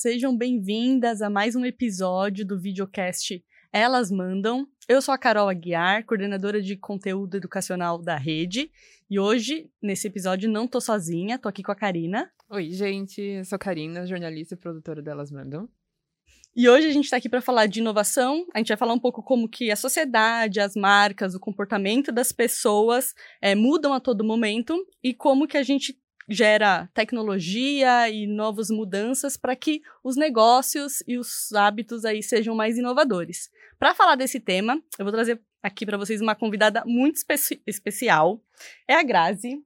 sejam bem-vindas a mais um episódio do videocast Elas Mandam. Eu sou a Carol Aguiar, coordenadora de conteúdo educacional da rede, e hoje, nesse episódio, não tô sozinha, tô aqui com a Karina. Oi, gente, eu sou a Karina, jornalista e produtora delas Mandam. E hoje a gente está aqui para falar de inovação. A gente vai falar um pouco como que a sociedade, as marcas, o comportamento das pessoas é, mudam a todo momento e como que a gente gera tecnologia e novas mudanças para que os negócios e os hábitos aí sejam mais inovadores. Para falar desse tema, eu vou trazer aqui para vocês uma convidada muito espe especial. É a Grazi.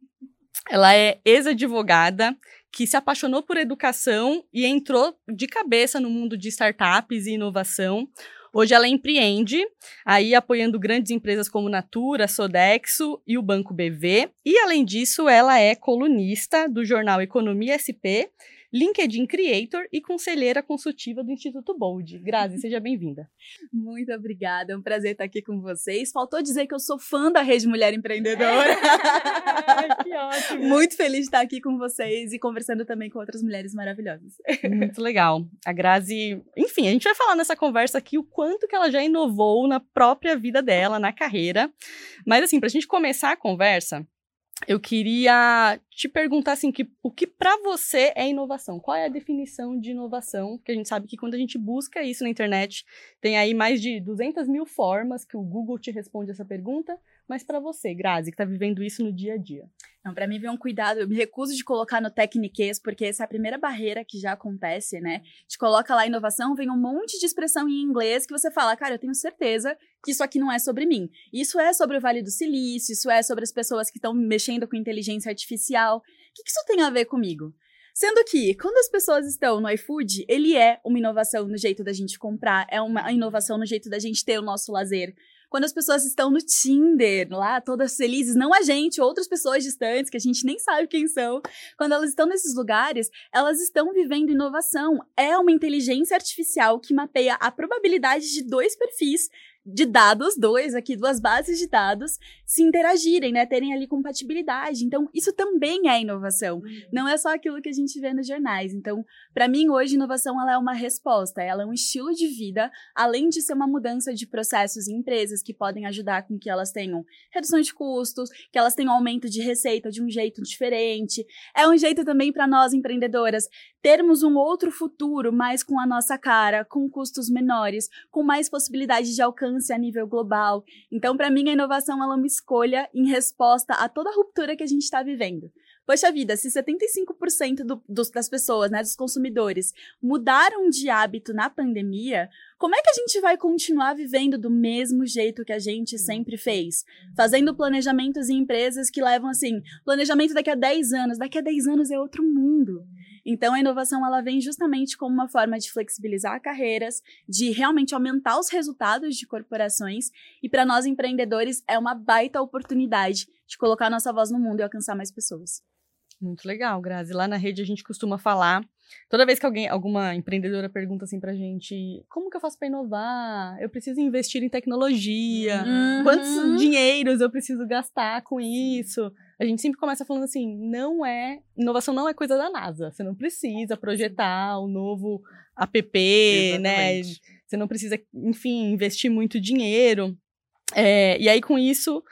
Ela é ex-advogada que se apaixonou por educação e entrou de cabeça no mundo de startups e inovação. Hoje ela empreende, aí apoiando grandes empresas como Natura, Sodexo e o Banco BV. E além disso, ela é colunista do jornal Economia SP LinkedIn Creator e conselheira consultiva do Instituto Bold. Grazi, seja bem-vinda. Muito obrigada, é um prazer estar aqui com vocês. Faltou dizer que eu sou fã da Rede Mulher Empreendedora. É. que ótimo. Muito feliz de estar aqui com vocês e conversando também com outras mulheres maravilhosas. Muito legal. A Grazi, enfim, a gente vai falar nessa conversa aqui o quanto que ela já inovou na própria vida dela, na carreira. Mas assim, para a gente começar a conversa, eu queria te perguntar assim, que, o que para você é inovação? Qual é a definição de inovação? Porque a gente sabe que quando a gente busca isso na internet, tem aí mais de 200 mil formas que o Google te responde essa pergunta, mas para você, Grazi, que está vivendo isso no dia a dia? Não, para mim vem um cuidado, eu me recuso de colocar no tecniquez, porque essa é a primeira barreira que já acontece, né? Te coloca lá inovação, vem um monte de expressão em inglês que você fala, cara, eu tenho certeza que isso aqui não é sobre mim. Isso é sobre o Vale do Silício, isso é sobre as pessoas que estão mexendo com inteligência artificial. O que, que isso tem a ver comigo? Sendo que, quando as pessoas estão no iFood, ele é uma inovação no jeito da gente comprar, é uma inovação no jeito da gente ter o nosso lazer, quando as pessoas estão no Tinder, lá, todas felizes, não a gente, outras pessoas distantes, que a gente nem sabe quem são, quando elas estão nesses lugares, elas estão vivendo inovação. É uma inteligência artificial que mapeia a probabilidade de dois perfis de dados, dois aqui, duas bases de dados, se interagirem, né? Terem ali compatibilidade. Então, isso também é inovação. Uhum. Não é só aquilo que a gente vê nos jornais. Então, para mim, hoje, inovação ela é uma resposta, ela é um estilo de vida, além de ser uma mudança de processos em empresas que podem ajudar com que elas tenham redução de custos, que elas tenham aumento de receita de um jeito diferente. É um jeito também para nós, empreendedoras, termos um outro futuro mais com a nossa cara, com custos menores, com mais possibilidade de alcance a nível global. Então, para mim, a inovação é uma escolha em resposta a toda a ruptura que a gente está vivendo. Poxa vida, se 75% do, dos, das pessoas, né, dos consumidores, mudaram de hábito na pandemia, como é que a gente vai continuar vivendo do mesmo jeito que a gente sempre fez? Fazendo planejamentos em empresas que levam assim, planejamento daqui a 10 anos, daqui a 10 anos é outro mundo. Então, a inovação ela vem justamente como uma forma de flexibilizar carreiras, de realmente aumentar os resultados de corporações, e para nós empreendedores é uma baita oportunidade de colocar nossa voz no mundo e alcançar mais pessoas. Muito legal, Grazi. Lá na rede a gente costuma falar Toda vez que alguém, alguma empreendedora pergunta assim pra gente, como que eu faço para inovar? Eu preciso investir em tecnologia. Uhum. Quantos dinheiros eu preciso gastar com isso? A gente sempre começa falando assim, não é, inovação não é coisa da NASA. Você não precisa projetar o um novo app, né? Você não precisa, enfim, investir muito dinheiro. É, e aí com isso,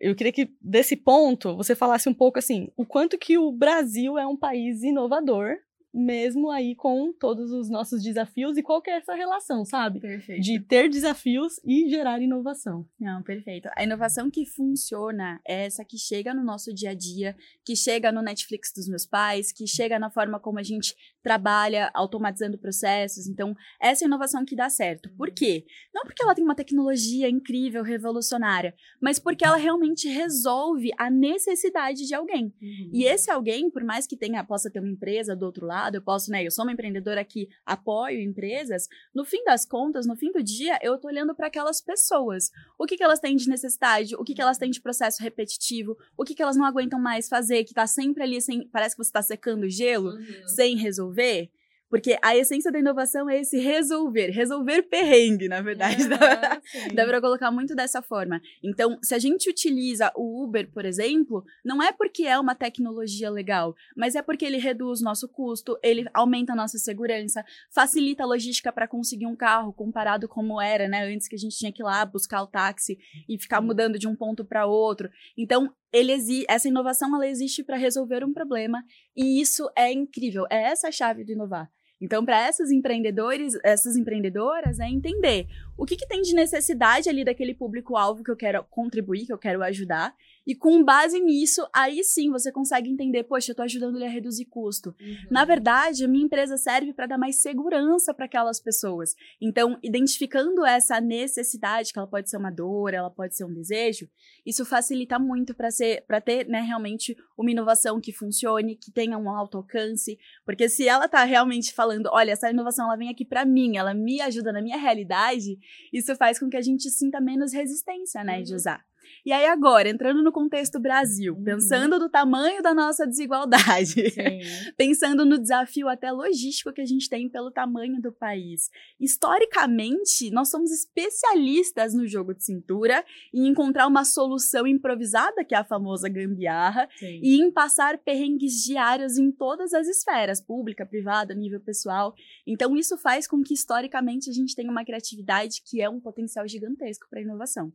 eu queria que desse ponto você falasse um pouco assim, o quanto que o Brasil é um país inovador mesmo aí com todos os nossos desafios e qual que é essa relação, sabe? Perfeito. De ter desafios e gerar inovação. Não, perfeito. A inovação que funciona é essa que chega no nosso dia a dia, que chega no Netflix dos meus pais, que chega na forma como a gente trabalha automatizando processos. Então, essa é a inovação que dá certo. Por quê? Não porque ela tem uma tecnologia incrível, revolucionária, mas porque ela realmente resolve a necessidade de alguém. Uhum. E esse alguém, por mais que tenha, possa ter uma empresa do outro lado, lado, eu posso, né? Eu sou uma empreendedora que apoio empresas. No fim das contas, no fim do dia, eu tô olhando para aquelas pessoas. O que, que elas têm de necessidade, o que, que elas têm de processo repetitivo, o que, que elas não aguentam mais fazer, que tá sempre ali sem. Parece que você tá secando gelo, uhum. sem resolver. Porque a essência da inovação é esse resolver, resolver perrengue, na verdade. Dá, dá pra colocar muito dessa forma. Então, se a gente utiliza o Uber, por exemplo, não é porque é uma tecnologia legal, mas é porque ele reduz nosso custo, ele aumenta a nossa segurança, facilita a logística para conseguir um carro comparado como era, né? Antes que a gente tinha que ir lá buscar o táxi e ficar mudando de um ponto para outro. Então, ele essa inovação ela existe para resolver um problema e isso é incrível. É essa a chave do inovar. Então, para esses empreendedores, essas empreendedoras, é entender o que, que tem de necessidade ali daquele público-alvo que eu quero contribuir, que eu quero ajudar, e com base nisso, aí sim você consegue entender, poxa, eu estou ajudando ele a reduzir custo. Uhum. Na verdade, a minha empresa serve para dar mais segurança para aquelas pessoas. Então, identificando essa necessidade, que ela pode ser uma dor, ela pode ser um desejo, isso facilita muito para ser para ter, né, realmente uma inovação que funcione, que tenha um alto alcance, porque se ela está realmente falando, olha, essa inovação ela vem aqui para mim, ela me ajuda na minha realidade, isso faz com que a gente sinta menos resistência, né, uhum. de usar. E aí, agora, entrando no contexto Brasil, uhum. pensando do tamanho da nossa desigualdade, pensando no desafio até logístico que a gente tem pelo tamanho do país. Historicamente, nós somos especialistas no jogo de cintura e em encontrar uma solução improvisada, que é a famosa gambiarra, Sim. e em passar perrengues diários em todas as esferas, pública, privada, nível pessoal. Então, isso faz com que, historicamente, a gente tenha uma criatividade que é um potencial gigantesco para a inovação.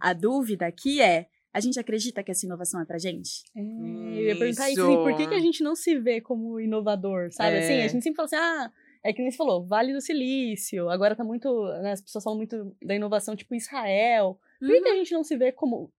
A dúvida aqui é: a gente acredita que essa inovação é pra gente? É, eu ia perguntar isso. E por que, que a gente não se vê como inovador, sabe? É. Assim, a gente sempre fala assim, ah, é que nem você falou, Vale do Silício, agora tá muito, né, as pessoas falam muito da inovação, tipo Israel. Por que, uhum. que a uhum. gente não se vê como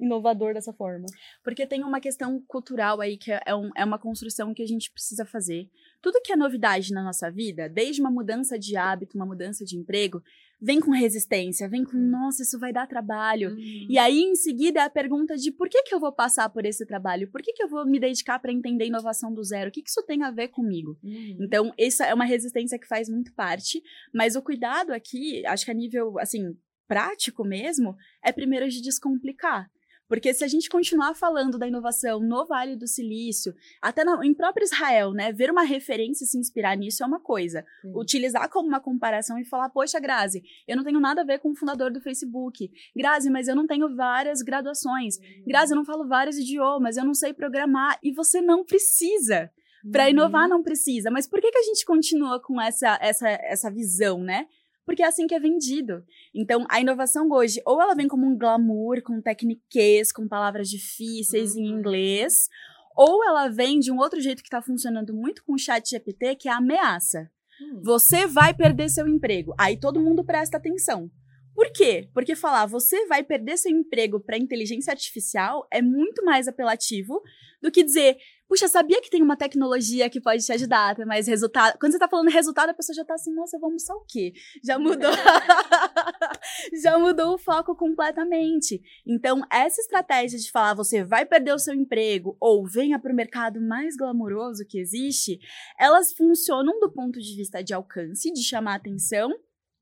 inovador dessa forma? Porque tem uma questão cultural aí que é, um, é uma construção que a gente precisa fazer. Tudo que é novidade na nossa vida, desde uma mudança de hábito, uma mudança de emprego, vem com resistência, vem com, nossa, isso vai dar trabalho. Uhum. E aí, em seguida, é a pergunta de por que, que eu vou passar por esse trabalho? Por que, que eu vou me dedicar para entender inovação do zero? O que, que isso tem a ver comigo? Uhum. Então, essa é uma resistência que faz muito parte, mas o cuidado aqui, acho que a nível, assim, prático mesmo, é primeiro de descomplicar. Porque se a gente continuar falando da inovação no Vale do Silício, até no, em próprio Israel, né, ver uma referência e se inspirar nisso é uma coisa. Utilizar como uma comparação e falar, poxa, Grazi, eu não tenho nada a ver com o fundador do Facebook. Grazi, mas eu não tenho várias graduações. Uhum. Grazi, eu não falo vários idiomas, eu não sei programar. E você não precisa. Para inovar uhum. não precisa. Mas por que, que a gente continua com essa, essa, essa visão, né? Porque é assim que é vendido. Então, a inovação hoje, ou ela vem como um glamour, com tecniquez, com palavras difíceis uhum. em inglês, ou ela vem de um outro jeito que está funcionando muito com o chat GPT, que é a ameaça. Uhum. Você vai perder seu emprego. Aí todo mundo presta atenção. Por quê? Porque falar você vai perder seu emprego para inteligência artificial é muito mais apelativo do que dizer puxa, sabia que tem uma tecnologia que pode te ajudar mais resultado? Quando você tá falando resultado, a pessoa já tá assim, nossa, vou almoçar o quê? Já mudou. já mudou o foco completamente. Então, essa estratégia de falar você vai perder o seu emprego ou venha para o mercado mais glamouroso que existe, elas funcionam do ponto de vista de alcance, de chamar atenção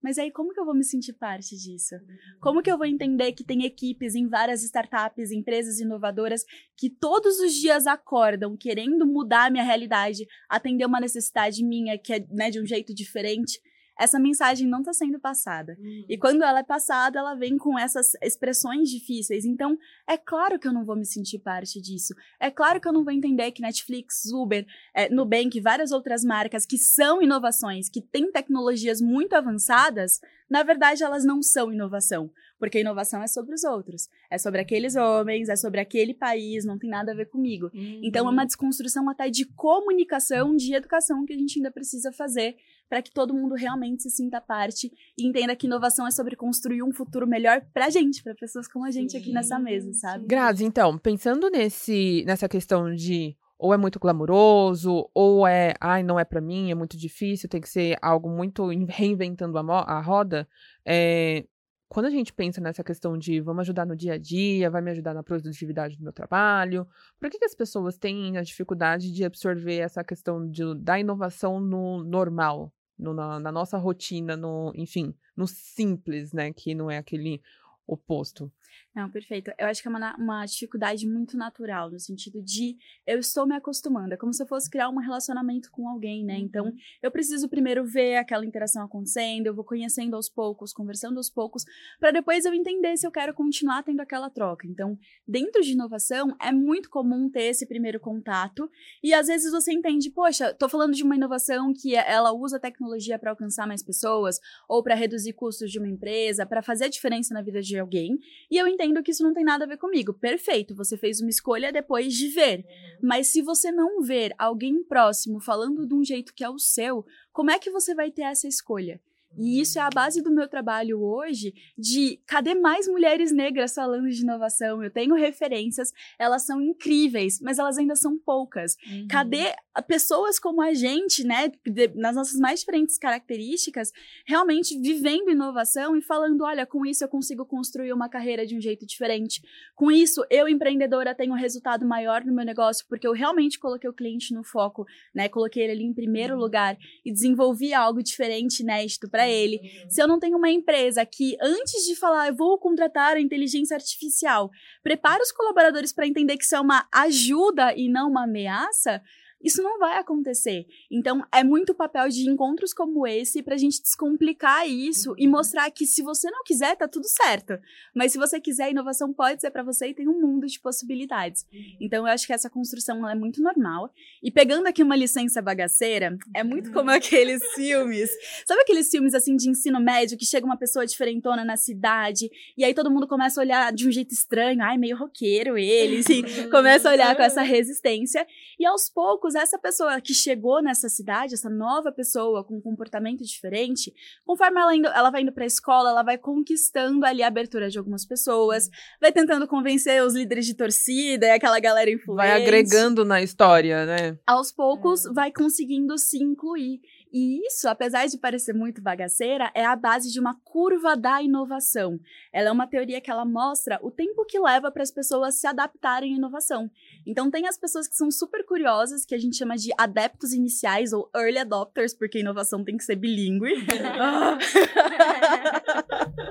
mas aí, como que eu vou me sentir parte disso? Como que eu vou entender que tem equipes em várias startups, empresas inovadoras, que todos os dias acordam querendo mudar a minha realidade, atender uma necessidade minha, que é né, de um jeito diferente, essa mensagem não está sendo passada. Uhum. E quando ela é passada, ela vem com essas expressões difíceis. Então, é claro que eu não vou me sentir parte disso. É claro que eu não vou entender que Netflix, Uber, é, Nubank, várias outras marcas que são inovações, que têm tecnologias muito avançadas, na verdade, elas não são inovação. Porque inovação é sobre os outros. É sobre aqueles homens, é sobre aquele país, não tem nada a ver comigo. Uhum. Então, é uma desconstrução até de comunicação, de educação que a gente ainda precisa fazer para que todo mundo realmente se sinta parte e entenda que inovação é sobre construir um futuro melhor pra gente, para pessoas como a gente aqui nessa mesa, sabe? Grazi, então, pensando nesse, nessa questão de ou é muito glamouroso, ou é, ai, não é para mim, é muito difícil, tem que ser algo muito reinventando a, a roda. É, quando a gente pensa nessa questão de vamos ajudar no dia a dia, vai me ajudar na produtividade do meu trabalho, por que, que as pessoas têm a dificuldade de absorver essa questão de, da inovação no normal, no, na, na, nossa rotina, no, enfim, no simples, né? Que não é aquele oposto. Não, perfeito. Eu acho que é uma, uma dificuldade muito natural, no sentido de eu estou me acostumando. É como se eu fosse criar um relacionamento com alguém, né? Então, Uhum. eu preciso primeiro ver aquela interação acontecendo, eu vou conhecendo aos poucos, conversando aos poucos, para depois eu entender se eu quero continuar tendo aquela troca. Então, dentro de inovação, é muito comum ter esse primeiro contato, e às vezes você entende, poxa, tô falando de uma inovação que ela usa a tecnologia para alcançar mais pessoas, ou para reduzir custos de uma empresa, para fazer a diferença na vida de alguém. E eu entendo que isso não tem nada a ver comigo. Perfeito, você fez uma escolha depois de ver. Mas se você não ver alguém próximo falando de um jeito que é o seu, como é que você vai ter essa escolha? E isso é a base do meu trabalho hoje de cadê mais mulheres negras falando de inovação? Eu tenho referências, elas são incríveis, mas elas ainda são poucas. Uhum. Cadê pessoas como a gente, né, de- nas nossas mais diferentes características, realmente vivendo inovação e falando, olha, com isso eu consigo construir uma carreira de um jeito diferente. Com isso, eu empreendedora tenho um resultado maior no meu negócio porque eu realmente coloquei o cliente no foco, né, coloquei ele ali em primeiro lugar e desenvolvi algo diferente, inédito para ele. Se eu não tenho uma empresa que antes de falar, eu vou contratar a inteligência artificial, prepara os colaboradores para entender que isso é uma ajuda e não uma ameaça, isso não vai acontecer. Então, é muito papel de encontros como esse pra gente descomplicar isso e mostrar que se você não quiser, tá tudo certo. Mas se você quiser, a inovação pode ser pra você e tem um mundo de possibilidades. Então, eu acho que essa construção é muito normal. E pegando aqui uma licença bagaceira, é muito como aqueles filmes. Sabe aqueles filmes assim de ensino médio que chega uma pessoa diferentona na cidade e aí todo mundo começa a olhar de um jeito estranho, ai, meio roqueiro ele, assim, começa a olhar com essa resistência. E aos poucos, essa pessoa que chegou nessa cidade, essa nova pessoa com um comportamento diferente, conforme ela, indo, ela vai indo pra escola, ela vai conquistando ali a abertura de algumas pessoas, vai tentando convencer os líderes de torcida e aquela galera influente. Vai agregando na história, né? Aos poucos, vai conseguindo se incluir. E isso, apesar de parecer muito bagaceira, é a base de uma curva da inovação. Ela é uma teoria que ela mostra o tempo que leva para as pessoas se adaptarem à inovação. Então tem as pessoas que são super curiosas, que a gente chama de adeptos iniciais ou early adopters, porque inovação tem que ser bilíngue.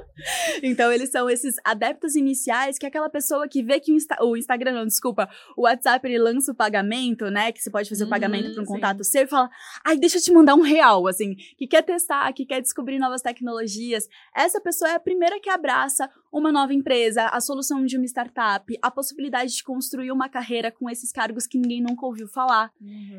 então eles são esses adeptos iniciais, que é aquela pessoa que vê que o, Insta o Instagram, não, desculpa, o WhatsApp ele lança o pagamento, né? Que você pode fazer o pagamento Uhum, para um sim. contato seu e fala, ai, deixa eu te mandar um real, assim, que quer testar, que quer descobrir novas tecnologias. Essa pessoa é a primeira que abraça uma nova empresa, a solução de uma startup, a possibilidade de construir uma carreira com esses cargos que ninguém nunca ouviu falar.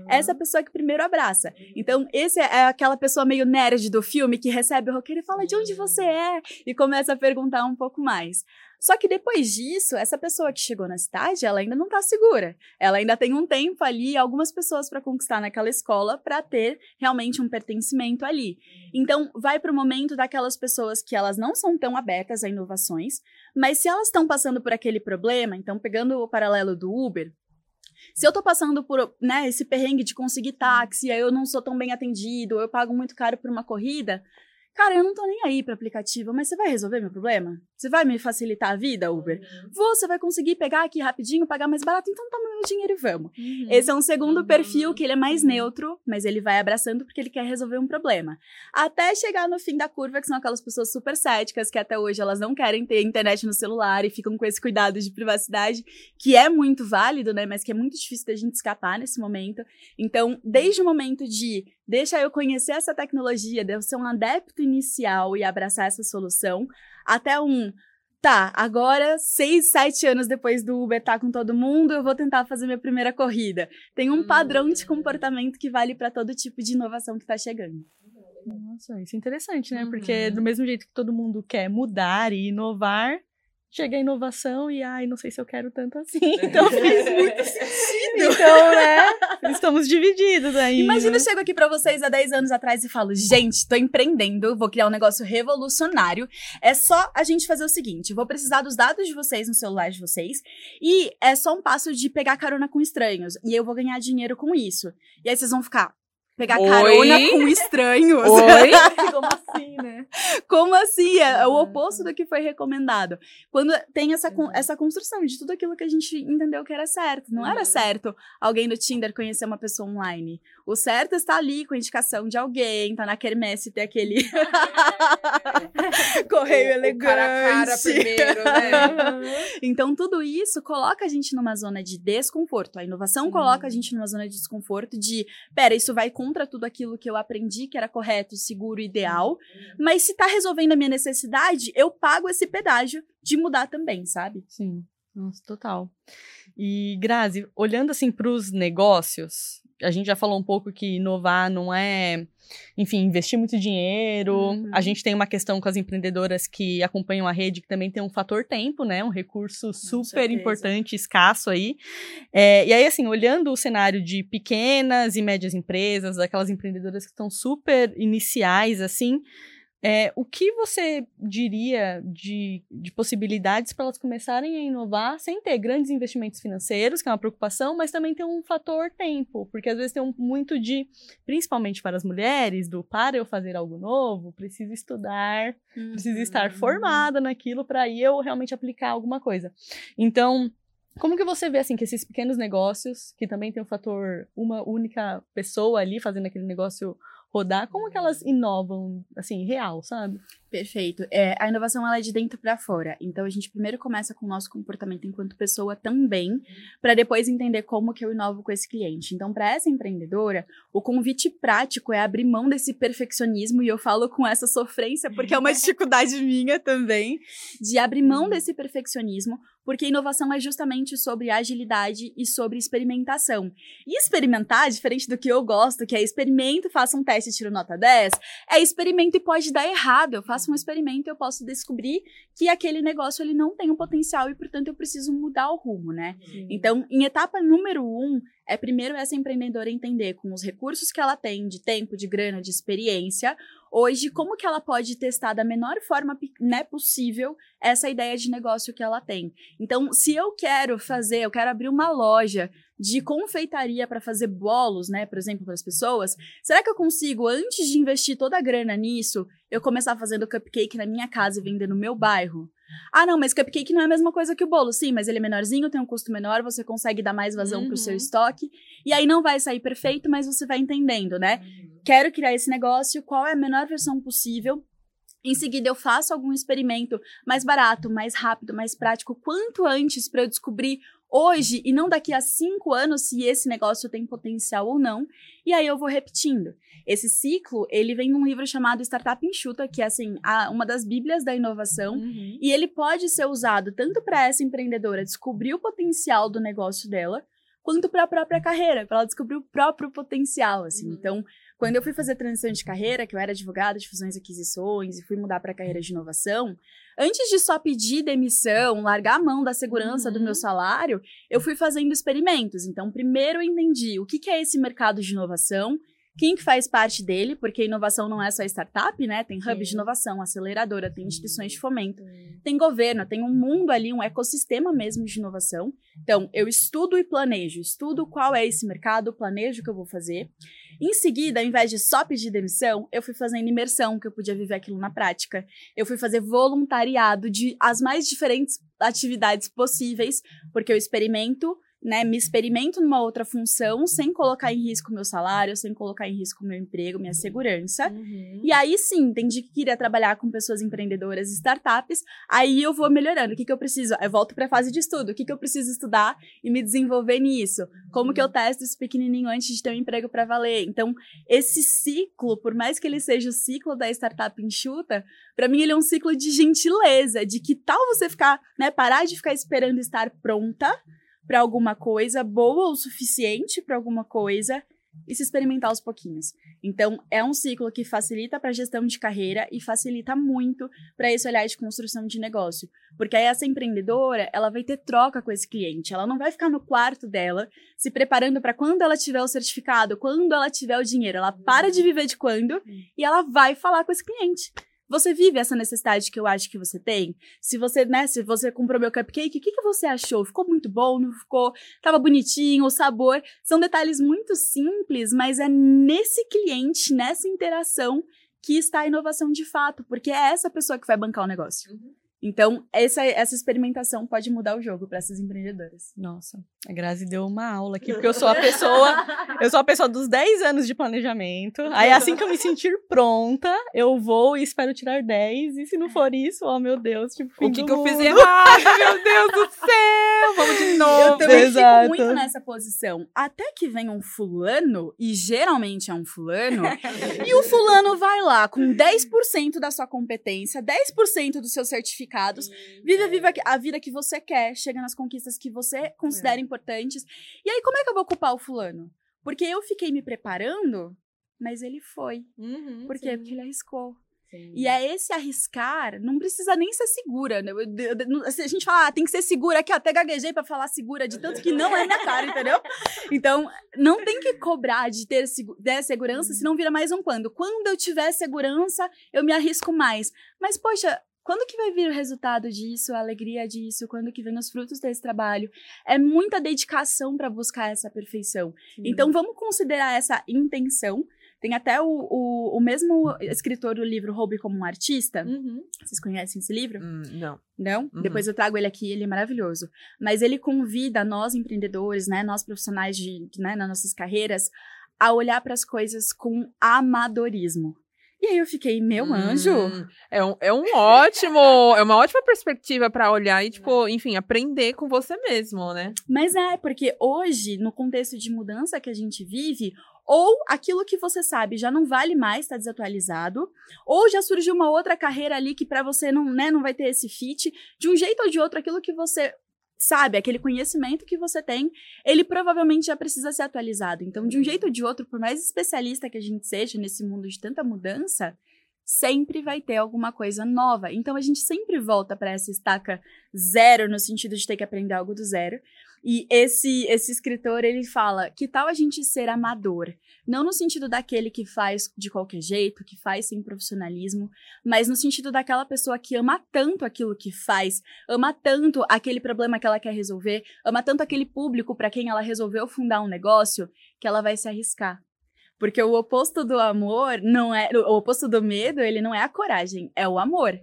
Essa é a pessoa que primeiro abraça. Então, esse é aquela pessoa meio nerd do filme que recebe o roqueiro e fala de onde você é e começa a perguntar um pouco mais. Só que depois disso, essa pessoa que chegou na cidade, ela ainda não tá segura. Ela ainda tem um tempo ali, algumas pessoas para conquistar naquela escola para ter realmente um pertencimento ali. Então, vai para o momento daquelas pessoas que elas não são tão abertas a inovações, mas se elas estão passando por aquele problema, então pegando o paralelo do Uber, se eu tô passando por, né, esse perrengue de conseguir táxi, aí eu não sou tão bem atendido, eu pago muito caro por uma corrida, cara, eu não tô nem aí pro aplicativo, mas você vai resolver meu problema? Você vai me facilitar a vida, Uber? Vou, você vai conseguir pegar aqui rapidinho, pagar mais barato, então toma meu dinheiro e vamos. Esse é um segundo Uhum. perfil que ele é mais neutro, mas ele vai abraçando porque ele quer resolver um problema. Até chegar no fim da curva, que são aquelas pessoas super céticas, que até hoje elas não querem ter internet no celular e ficam com esse cuidado de privacidade, que é muito válido, né? Mas que é muito difícil da gente escapar nesse momento. Então, desde o momento de deixa eu conhecer essa tecnologia, de eu ser um adepto inicial e abraçar essa solução, até um Tá, agora, seis, sete anos depois do Uber estar com todo mundo, eu vou tentar fazer minha primeira corrida. Tem um padrão de comportamento que vale para todo tipo de inovação que tá chegando. Nossa, isso é interessante, né? Porque Uhum. do mesmo jeito que todo mundo quer mudar e inovar, chega a inovação e, ai, não sei se eu quero tanto assim. Então faz muito sentido. Então, né? Estamos divididos aí. Imagina eu chego aqui pra vocês há 10 anos atrás e falo: gente, tô empreendendo, vou criar um negócio revolucionário. É só a gente fazer o seguinte: vou precisar dos dados de vocês no celular de vocês, e é só um passo de pegar carona com estranhos. E eu vou ganhar dinheiro com isso. E aí vocês vão ficar. Pegar Oi? carona com estranhos. Oi? Como assim, né? Como assim? É o oposto do que foi recomendado. Quando tem essa, con- essa construção de tudo aquilo que a gente entendeu que era certo. Não era Uhum. certo alguém no Tinder conhecer uma pessoa online. O certo é estar ali com a indicação de alguém, tá na quermesse ter aquele correio o elegante. cara a cara primeiro, né? então, tudo isso coloca a gente numa zona de desconforto. A inovação coloca a gente numa zona de desconforto de, pera, isso vai contra tudo aquilo que eu aprendi que era correto, seguro, ideal. Mas se tá resolvendo a minha necessidade, eu pago esse pedágio de mudar também, sabe? Sim. Nossa, total. E, Grazi, olhando assim para os negócios, a gente já falou um pouco que inovar não é, enfim, investir muito dinheiro. Uhum. A gente tem uma questão com as empreendedoras que acompanham a rede, que também tem um fator tempo, né? Um recurso super importante, escasso aí. É, e aí, assim, olhando o cenário de pequenas e médias empresas, aquelas empreendedoras que estão super iniciais, assim, é, o que você diria de, de possibilidades para elas começarem a inovar sem ter grandes investimentos financeiros, que é uma preocupação, mas também tem um fator tempo, porque às vezes tem um, muito de, principalmente para as mulheres, do para eu fazer algo novo, preciso estudar, preciso estar Uhum. formada naquilo para aí eu realmente aplicar alguma coisa. Então, como que você vê assim que esses pequenos negócios, que também tem o fator uma única pessoa ali fazendo aquele negócio rodar, como que elas inovam assim, real, sabe? Perfeito. É, a inovação ela é de dentro para fora. Então a gente primeiro começa com o nosso comportamento enquanto pessoa também, para depois entender como que eu inovo com esse cliente. Então para essa empreendedora, o convite prático é abrir mão desse perfeccionismo e eu falo com essa sofrência porque é uma dificuldade minha também de abrir mão desse perfeccionismo, porque inovação é justamente sobre agilidade e sobre experimentação. E experimentar, diferente do que eu gosto, que é experimento, faça um teste e tiro nota 10, é experimento e pode dar errado. Eu faço um experimento e eu posso descobrir que aquele negócio ele não tem um potencial e, portanto, eu preciso mudar o rumo, né? Então, em etapa número um, é primeiro essa empreendedora entender com os recursos que ela tem de tempo, de grana, de experiência, hoje como que ela pode testar da menor forma né, possível essa ideia de negócio que ela tem. Então, se eu quero fazer, eu quero abrir uma loja de confeitaria para fazer bolos, né, por exemplo, para as pessoas, será que eu consigo antes de investir toda a grana nisso, eu começar fazendo cupcake na minha casa e vender no meu bairro? Ah, não, mas cupcake não é a mesma coisa que o bolo. Sim, mas ele é menorzinho, tem um custo menor, você consegue dar mais vazão pro seu Uhum. estoque. E aí não vai sair perfeito, mas você vai entendendo, né? Quero criar esse negócio, qual é a menor versão possível. Em seguida, eu faço algum experimento mais barato, mais rápido, mais prático, quanto antes para eu descobrir hoje e não daqui a cinco anos se esse negócio tem potencial ou não. E aí eu vou repetindo. Esse ciclo, ele vem num livro chamado Startup Enxuta, que é assim, a- uma das bíblias da inovação. Uhum. E ele pode ser usado tanto para essa empreendedora descobrir o potencial do negócio dela, quanto para a própria carreira, para ela descobrir o próprio potencial, assim. Uhum. Então, quando eu fui fazer transição de carreira, que eu era advogada de fusões e aquisições e fui mudar para a carreira de inovação, antes de só pedir demissão, largar a mão da segurança do Uhum. meu salário, eu fui fazendo experimentos. Então, primeiro eu entendi o que, que é esse mercado de inovação, quem que faz parte dele, porque inovação não é só startup, né? Tem hubs de inovação, aceleradora, tem instituições de fomento, tem governo, tem um mundo ali, um ecossistema mesmo de inovação. Então, eu estudo e planejo, estudo qual é esse mercado, planejo o que eu vou fazer. Em seguida, ao invés de só pedir demissão, eu fui fazendo imersão, que eu podia viver aquilo na prática. Eu fui fazer voluntariado de as mais diferentes atividades possíveis, porque eu experimento né, me experimento numa outra função sem colocar em risco meu salário, sem colocar em risco meu emprego, minha segurança. Uhum. E aí sim, entendi que queria trabalhar com pessoas empreendedoras e startups. Aí eu vou melhorando. O que, que eu preciso? Eu volto para a fase de estudo. O que, que eu preciso estudar e me desenvolver nisso? Como que eu testo isso pequenininho antes de ter um emprego para valer? Então, esse ciclo, por mais que ele seja o ciclo da startup enxuta, para mim ele é um ciclo de gentileza, de que tal você ficar, né, parar de ficar esperando estar pronta para alguma coisa, boa o suficiente para alguma coisa e se experimentar aos pouquinhos. Então, é um ciclo que facilita para a gestão de carreira e facilita muito para esse olhar de construção de negócio. Porque aí essa empreendedora, ela vai ter troca com esse cliente. Ela não vai ficar no quarto dela se preparando para quando ela tiver o certificado, quando ela tiver o dinheiro. Ela para de viver de quando e ela vai falar com esse cliente. Você vive essa necessidade que eu acho que você tem? Se você, né, se você comprou meu cupcake, o que, que você achou? Ficou muito bom? Não ficou? Tava bonitinho? O sabor? São detalhes muito simples, mas é nesse cliente, nessa interação, que está a inovação de fato, porque é essa pessoa que vai bancar o negócio. Então, essa, essa experimentação pode mudar o jogo para essas empreendedoras. Nossa, a Grazi deu uma aula aqui, porque eu sou a pessoa, eu sou a pessoa dos 10 anos de planejamento. Aí assim que eu me sentir pronta, eu vou e espero tirar 10, e se não for isso, oh meu Deus, tipo, o que, que eu fiz errado, meu Deus do céu, vamos de novo. Eu também Exato. fico muito nessa posição. Até que vem um fulano, e geralmente é um fulano, e o fulano vai lá com 10% da sua competência, 10% do seu certificado certificados. Viva, viva a vida que você quer, chega nas conquistas que você considera é. importantes. E aí, como é que eu vou culpar o fulano? Porque eu fiquei me preparando, mas ele foi. Uhum, Por quê? Sim. Porque ele arriscou. Sim. E é esse arriscar, não precisa nem ser segura. Né? A gente fala, ah, tem que ser segura aqui, até gaguejei pra falar segura, de tanto que não é minha cara, entendeu? Então, não tem que cobrar de ter, ter segurança, senão vira mais um quando. Quando eu tiver segurança, eu me arrisco mais. Mas, poxa, quando que vai vir o resultado disso, a alegria disso? Quando que vem os frutos desse trabalho? É muita dedicação para buscar essa perfeição. Sim. Então, vamos considerar essa intenção. Tem até o, o, o, mesmo escritor do livro Roube como um Artista. Uhum. Vocês conhecem esse livro? Hum, não. Não? Uhum. Depois eu trago ele aqui, ele é maravilhoso. Mas ele convida nós empreendedores, né, nós profissionais de, né, nas nossas carreiras, a olhar para as coisas com amadorismo. E aí eu fiquei, meu hum, anjo. É um, é um ótimo, é uma ótima perspectiva para olhar e, tipo, enfim, aprender com você mesmo, né? Mas é, porque hoje, no contexto de mudança que a gente vive, ou aquilo que você sabe já não vale mais, está desatualizado, ou já surgiu uma outra carreira ali que para você não, né, não vai ter esse fit. De um jeito ou de outro, aquilo que você sabe, aquele conhecimento que você tem, ele provavelmente já precisa ser atualizado. Então, de um jeito ou de outro, por mais especialista que a gente seja nesse mundo de tanta mudança, sempre vai ter alguma coisa nova. Então, a gente sempre volta para essa estaca zero, no sentido de ter que aprender algo do zero. E esse esse escritor, ele fala, que tal a gente ser amador? Não no sentido daquele que faz de qualquer jeito, que faz sem profissionalismo, mas no sentido daquela pessoa que ama tanto aquilo que faz, ama tanto aquele problema que ela quer resolver, ama tanto aquele público para quem ela resolveu fundar um negócio, que ela vai se arriscar. Porque o oposto do amor não é, o oposto do medo, ele não é a coragem, é o amor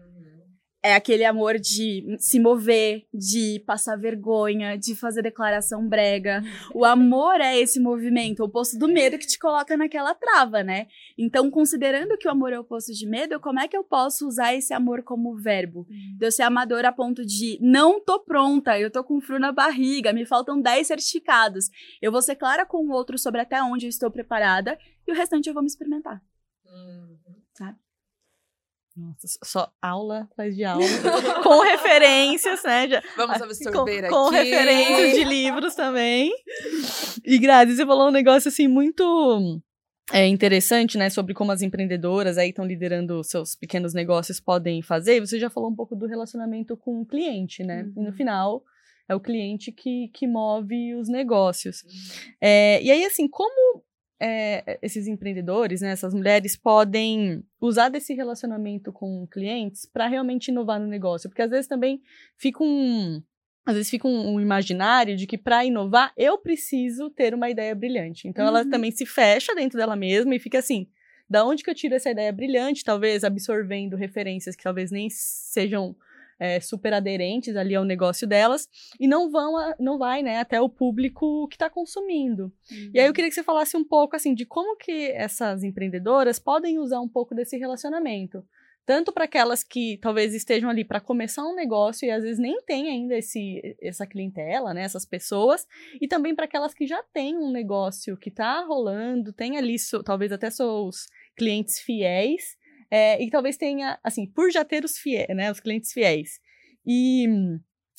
é aquele amor de se mover, de passar vergonha, de fazer declaração brega. O amor é esse movimento, o oposto do medo que te coloca naquela trava, né? Então, considerando que o amor é o oposto de medo, como é que eu posso usar esse amor como verbo? De eu ser amador a ponto de não tô pronta, eu tô com frio na barriga, me faltam 10 certificados. Eu vou ser clara com o outro sobre até onde eu estou preparada e o restante eu vou me experimentar. Uhum. Sabe? Nossa, só aula atrás de aula, com referências, né? Já, Vamos absorver com, aqui. Com referências de livros também. E Grazi, você falou um negócio assim muito é, interessante, né? Sobre como as empreendedoras aí estão liderando seus pequenos negócios podem fazer. Você já falou um pouco do relacionamento com o cliente, né? Uhum. E no uhum. final, é o cliente que, que move os negócios. Uhum. É, e aí, assim, como é, esses empreendedores, né, essas mulheres podem usar desse relacionamento com clientes para realmente inovar no negócio, porque às vezes também fica um às vezes fica um, um imaginário de que para inovar eu preciso ter uma ideia brilhante. Então uhum. ela também se fecha dentro dela mesma e fica assim, da onde que eu tiro essa ideia brilhante, talvez absorvendo referências que talvez nem sejam é, super aderentes ali ao negócio delas e não vão a, não vai né até o público que está consumindo uhum. e aí eu uhum. queria que você falasse um pouco assim de como que essas empreendedoras podem usar um pouco desse relacionamento tanto para aquelas que talvez estejam ali para começar um negócio e às vezes nem tem ainda esse, essa clientela, né, essas pessoas, e também para aquelas que já têm um negócio que está rolando, tem ali so, talvez até seus clientes fiéis é, e talvez tenha, assim, por já ter os fiéis, né, os clientes fiéis. E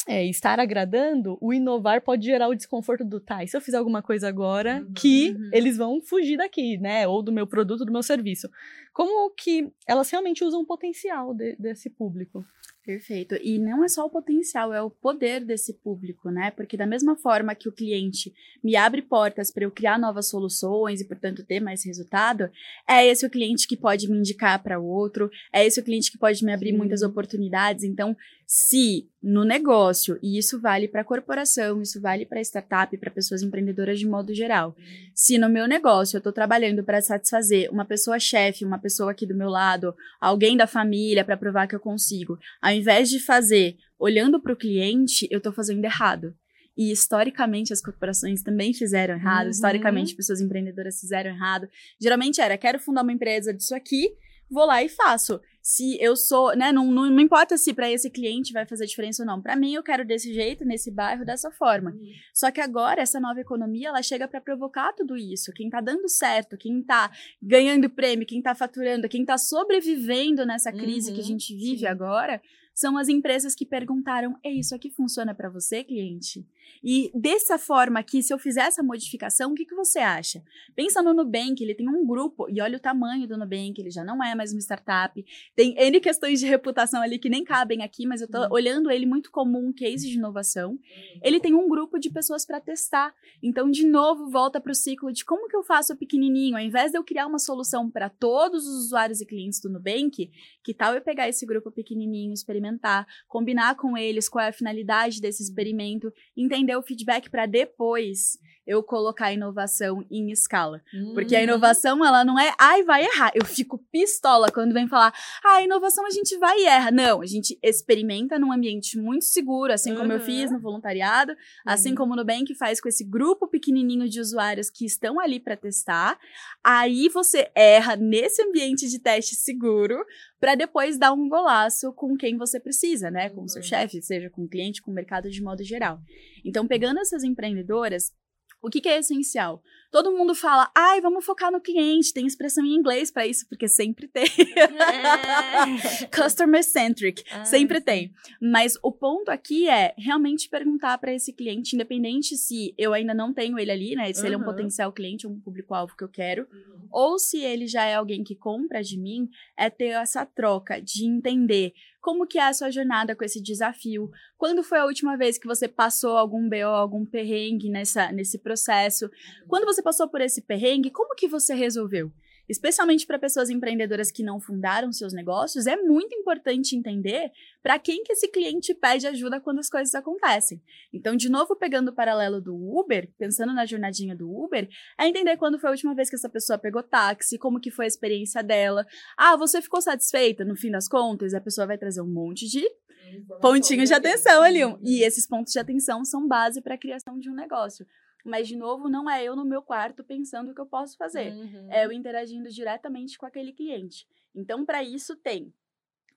é, estar agradando, o inovar pode gerar o desconforto do, tá, e se eu fizer alguma coisa agora uhum, que uhum. eles vão fugir daqui, né, ou do meu produto, do meu serviço. Como que elas realmente usam o potencial de, desse público? Perfeito. E não é só o potencial, é o poder desse público, né? Porque da mesma forma que o cliente me abre portas para eu criar novas soluções e, portanto, ter mais resultado, é esse o cliente que pode me indicar para outro, é esse o cliente que pode me abrir Sim. muitas oportunidades. Então, se no negócio, e isso vale para corporação, isso vale para startup, para pessoas empreendedoras de modo geral, se no meu negócio eu estou trabalhando para satisfazer uma pessoa chefe, uma pessoa pessoa aqui do meu lado, alguém da família para provar que eu consigo. Ao invés de fazer olhando para o cliente, eu estou fazendo errado. E historicamente as corporações também fizeram errado, Uhum. historicamente pessoas empreendedoras fizeram errado. Geralmente era, quero fundar uma empresa disso aqui, vou lá e faço. Se eu sou, né, não, não, não importa se para esse cliente vai fazer diferença ou não. Para mim eu quero desse jeito, nesse bairro, dessa forma. Só que agora essa nova economia, ela chega para provocar tudo isso. Quem tá dando certo, quem tá ganhando prêmio, quem tá faturando, quem tá sobrevivendo nessa crise que a Uhum, gente vive sim. agora, são as empresas que perguntaram: "É isso aqui funciona para você, cliente?" E dessa forma aqui, se eu fizer essa modificação, o que, que você acha? Pensa no Nubank, ele tem um grupo, e olha o tamanho do Nubank, ele já não é mais uma startup. Tem N questões de reputação ali que nem cabem aqui, mas eu tô Uhum. olhando ele muito como um case de inovação. Ele tem um grupo de pessoas para testar. Então, de novo, volta para o ciclo de como que eu faço pequenininho. Ao invés de eu criar uma solução para todos os usuários e clientes do Nubank, que tal eu pegar esse grupo pequenininho, experimentar, combinar com eles qual é a finalidade desse experimento, entender o feedback para depois eu colocar a inovação em escala. Porque Uhum. a inovação, ela não é, ai, vai errar. Eu fico pistola quando vem falar, ah, a inovação a gente vai e erra. Não, a gente experimenta num ambiente muito seguro, assim como eu Uhum. fiz no voluntariado, assim Uhum. como o Nubank faz com esse grupo pequenininho de usuários que estão ali para testar. Aí você erra nesse ambiente de teste seguro para depois dar um golaço com quem você precisa, né? Com o seu Uhum. chefe, seja com o cliente, com o mercado de modo geral. Então, pegando essas empreendedoras, o que, que é essencial? Todo mundo fala, ai, vamos focar no cliente, tem expressão em inglês para isso, porque sempre tem. Customer centric, Ah, sempre sim. tem. Mas o ponto aqui é realmente perguntar para esse cliente, independente se eu ainda não tenho ele ali, né? Se ele é um Uhum. potencial cliente, um público-alvo que eu quero, ou se ele já é alguém que compra de mim, é ter essa troca de entender como que é a sua jornada com esse desafio. Quando foi a última vez que você passou algum BO, algum perrengue nessa, nesse processo? Quando você passou por esse perrengue, como que você resolveu? Especialmente para pessoas empreendedoras que não fundaram seus negócios, é muito importante entender para quem que esse cliente pede ajuda quando as coisas acontecem. Então, de novo, pegando o paralelo do Uber, pensando na jornadinha do Uber, é entender quando foi a última vez que essa pessoa pegou táxi, como que foi a experiência dela. Ah, você ficou satisfeita no fim das contas? A pessoa vai trazer um monte de pontinhos de atenção ali. E esses pontos de atenção são base para a criação de um negócio. Mas, de novo, não é eu no meu quarto pensando o que eu posso fazer. Uhum. É eu interagindo diretamente com aquele cliente. Então, para isso, tem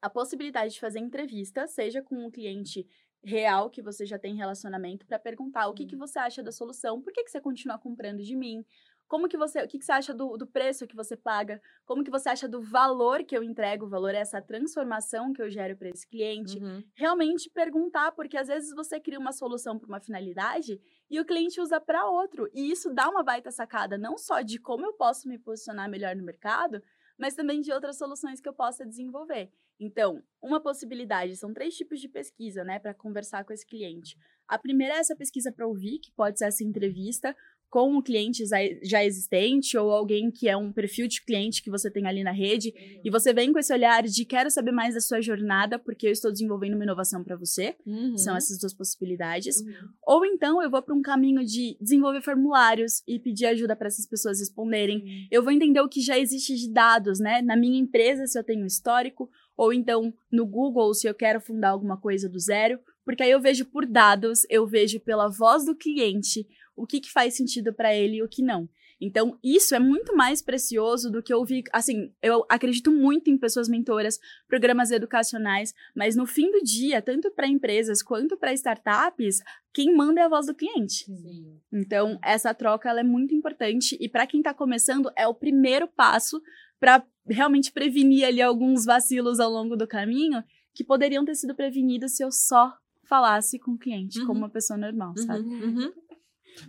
a possibilidade de fazer entrevista, seja com um cliente real que você já tem relacionamento, para perguntar o que, que você acha da solução, por que, que você continua comprando de mim, como que você, o que, que você acha do, do preço que você paga, como que você acha do valor que eu entrego, o valor é essa transformação que eu gero para esse cliente, Uhum. realmente perguntar, porque às vezes você cria uma solução para uma finalidade e o cliente usa para outro. E isso dá uma baita sacada, não só de como eu posso me posicionar melhor no mercado, mas também de outras soluções que eu possa desenvolver. Então, uma possibilidade, são três tipos de pesquisa, né, para conversar com esse cliente. A primeira é essa pesquisa para ouvir, que pode ser essa entrevista com um cliente já- existente ou alguém que é um perfil de cliente que você tem ali na rede e você vem com esse olhar de quero saber mais da sua jornada porque eu estou desenvolvendo uma inovação para você. Uhum. São essas duas possibilidades. Uhum. Ou então eu vou para um caminho de desenvolver formulários e pedir ajuda para essas pessoas responderem. Eu vou entender o que já existe de dados, né? Na minha empresa, se eu tenho histórico, ou então no Google, se eu quero fundar alguma coisa do zero, porque aí eu vejo por dados, eu vejo pela voz do cliente o que, que faz sentido para ele e o que não. Então, isso é muito mais precioso do que ouvir. Assim, eu acredito muito em pessoas mentoras, programas educacionais, mas no fim do dia, tanto para empresas quanto para startups, quem manda é a voz do cliente. Sim. Então, essa troca ela é muito importante e para quem está começando é o primeiro passo para realmente prevenir ali alguns vacilos ao longo do caminho que poderiam ter sido prevenidos se eu só falasse com o cliente Uhum. como uma pessoa normal, sabe? Uhum, uhum.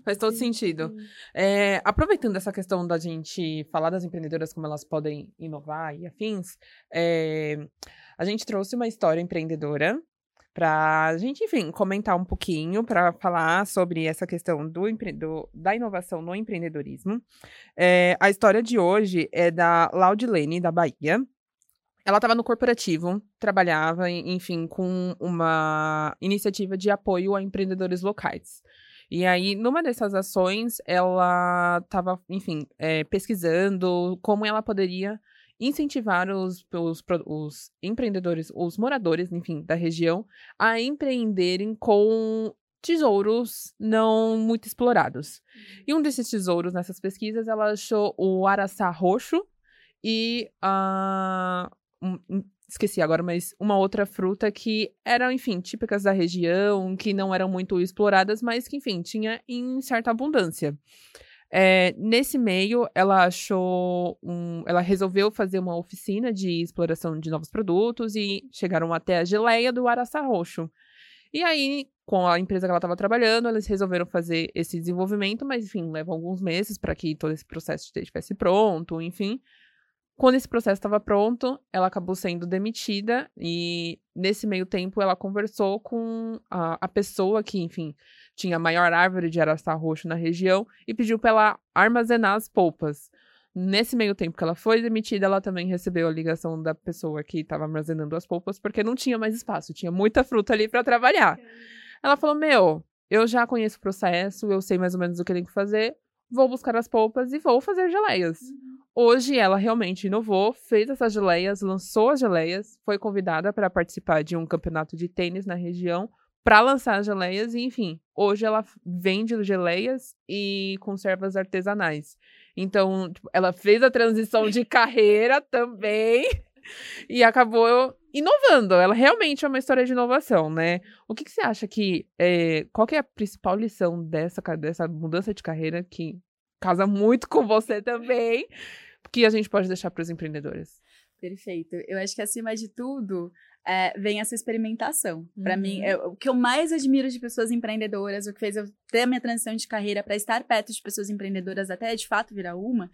Faz todo sentido. É, aproveitando essa questão da gente falar das empreendedoras, como elas podem inovar e afins, é, a gente trouxe uma história empreendedora para a gente, enfim, comentar um pouquinho, para falar sobre essa questão do, do- da inovação no empreendedorismo. É, a história de hoje é da Laudilene, da Bahia. Ela estava no corporativo, trabalhava, en- enfim, com uma iniciativa de apoio a empreendedores locais. E aí, numa dessas ações, ela estava, enfim, eh, pesquisando como ela poderia incentivar os, os, os empreendedores, os moradores, enfim, da região, a empreenderem com tesouros não muito explorados. E um desses tesouros nessas pesquisas, ela achou o araçá roxo e a. Uh, esqueci agora, mas uma outra fruta que eram, enfim, típicas da região, que não eram muito exploradas, mas que, enfim, tinha em certa abundância. É, nesse meio, ela achou um, ela resolveu fazer uma oficina de exploração de novos produtos e chegaram até a geleia do araçá roxo. E aí, com a empresa que ela estava trabalhando, eles resolveram fazer esse desenvolvimento, mas enfim, leva alguns meses para que todo esse processo estivesse pronto, enfim. Quando esse processo estava pronto, ela acabou sendo demitida e nesse meio tempo ela conversou com a, a pessoa que, enfim, tinha a maior árvore de araçá roxo na região e pediu para ela armazenar as polpas. Nesse meio tempo que ela foi demitida, ela também recebeu a ligação da pessoa que estava armazenando as polpas porque não tinha mais espaço, tinha muita fruta ali para trabalhar. Ela falou: Meu, eu já conheço o processo, eu sei mais ou menos o que tem que fazer, vou buscar as polpas e vou fazer geleias. Uhum. Hoje ela realmente inovou, fez essas geleias, lançou as geleias, foi convidada para participar de um campeonato de tênis na região para lançar as geleias e, enfim, hoje ela vende geleias e conservas artesanais. Então, tipo, ela fez a transição de carreira também e acabou inovando. Ela realmente é uma história de inovação, né? O que, que você acha que. É, qual que é a principal lição dessa, dessa mudança de carreira que casa muito com você também, que a gente pode deixar para os empreendedores? Perfeito. Eu acho que acima de tudo, é, vem essa experimentação. Uhum. Para mim, é, o que eu mais admiro de pessoas empreendedoras, o que fez eu ter a minha transição de carreira para estar perto de pessoas empreendedoras até de fato virar uma,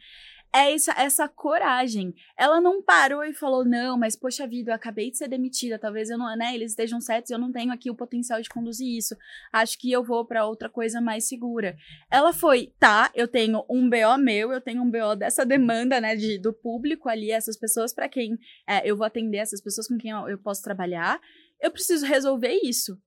é essa, essa coragem. Ela não parou e falou, não, mas poxa vida, eu acabei de ser demitida, talvez eu não, né, eles estejam certos, eu não tenho aqui o potencial de conduzir isso. Acho que eu vou para outra coisa mais segura. Ela foi, tá, eu tenho um BO meu, eu tenho um BO dessa demanda, né, de, do público ali, essas pessoas para quem é, eu vou atender, essas pessoas com quem eu, eu posso trabalhar. Eu preciso resolver isso.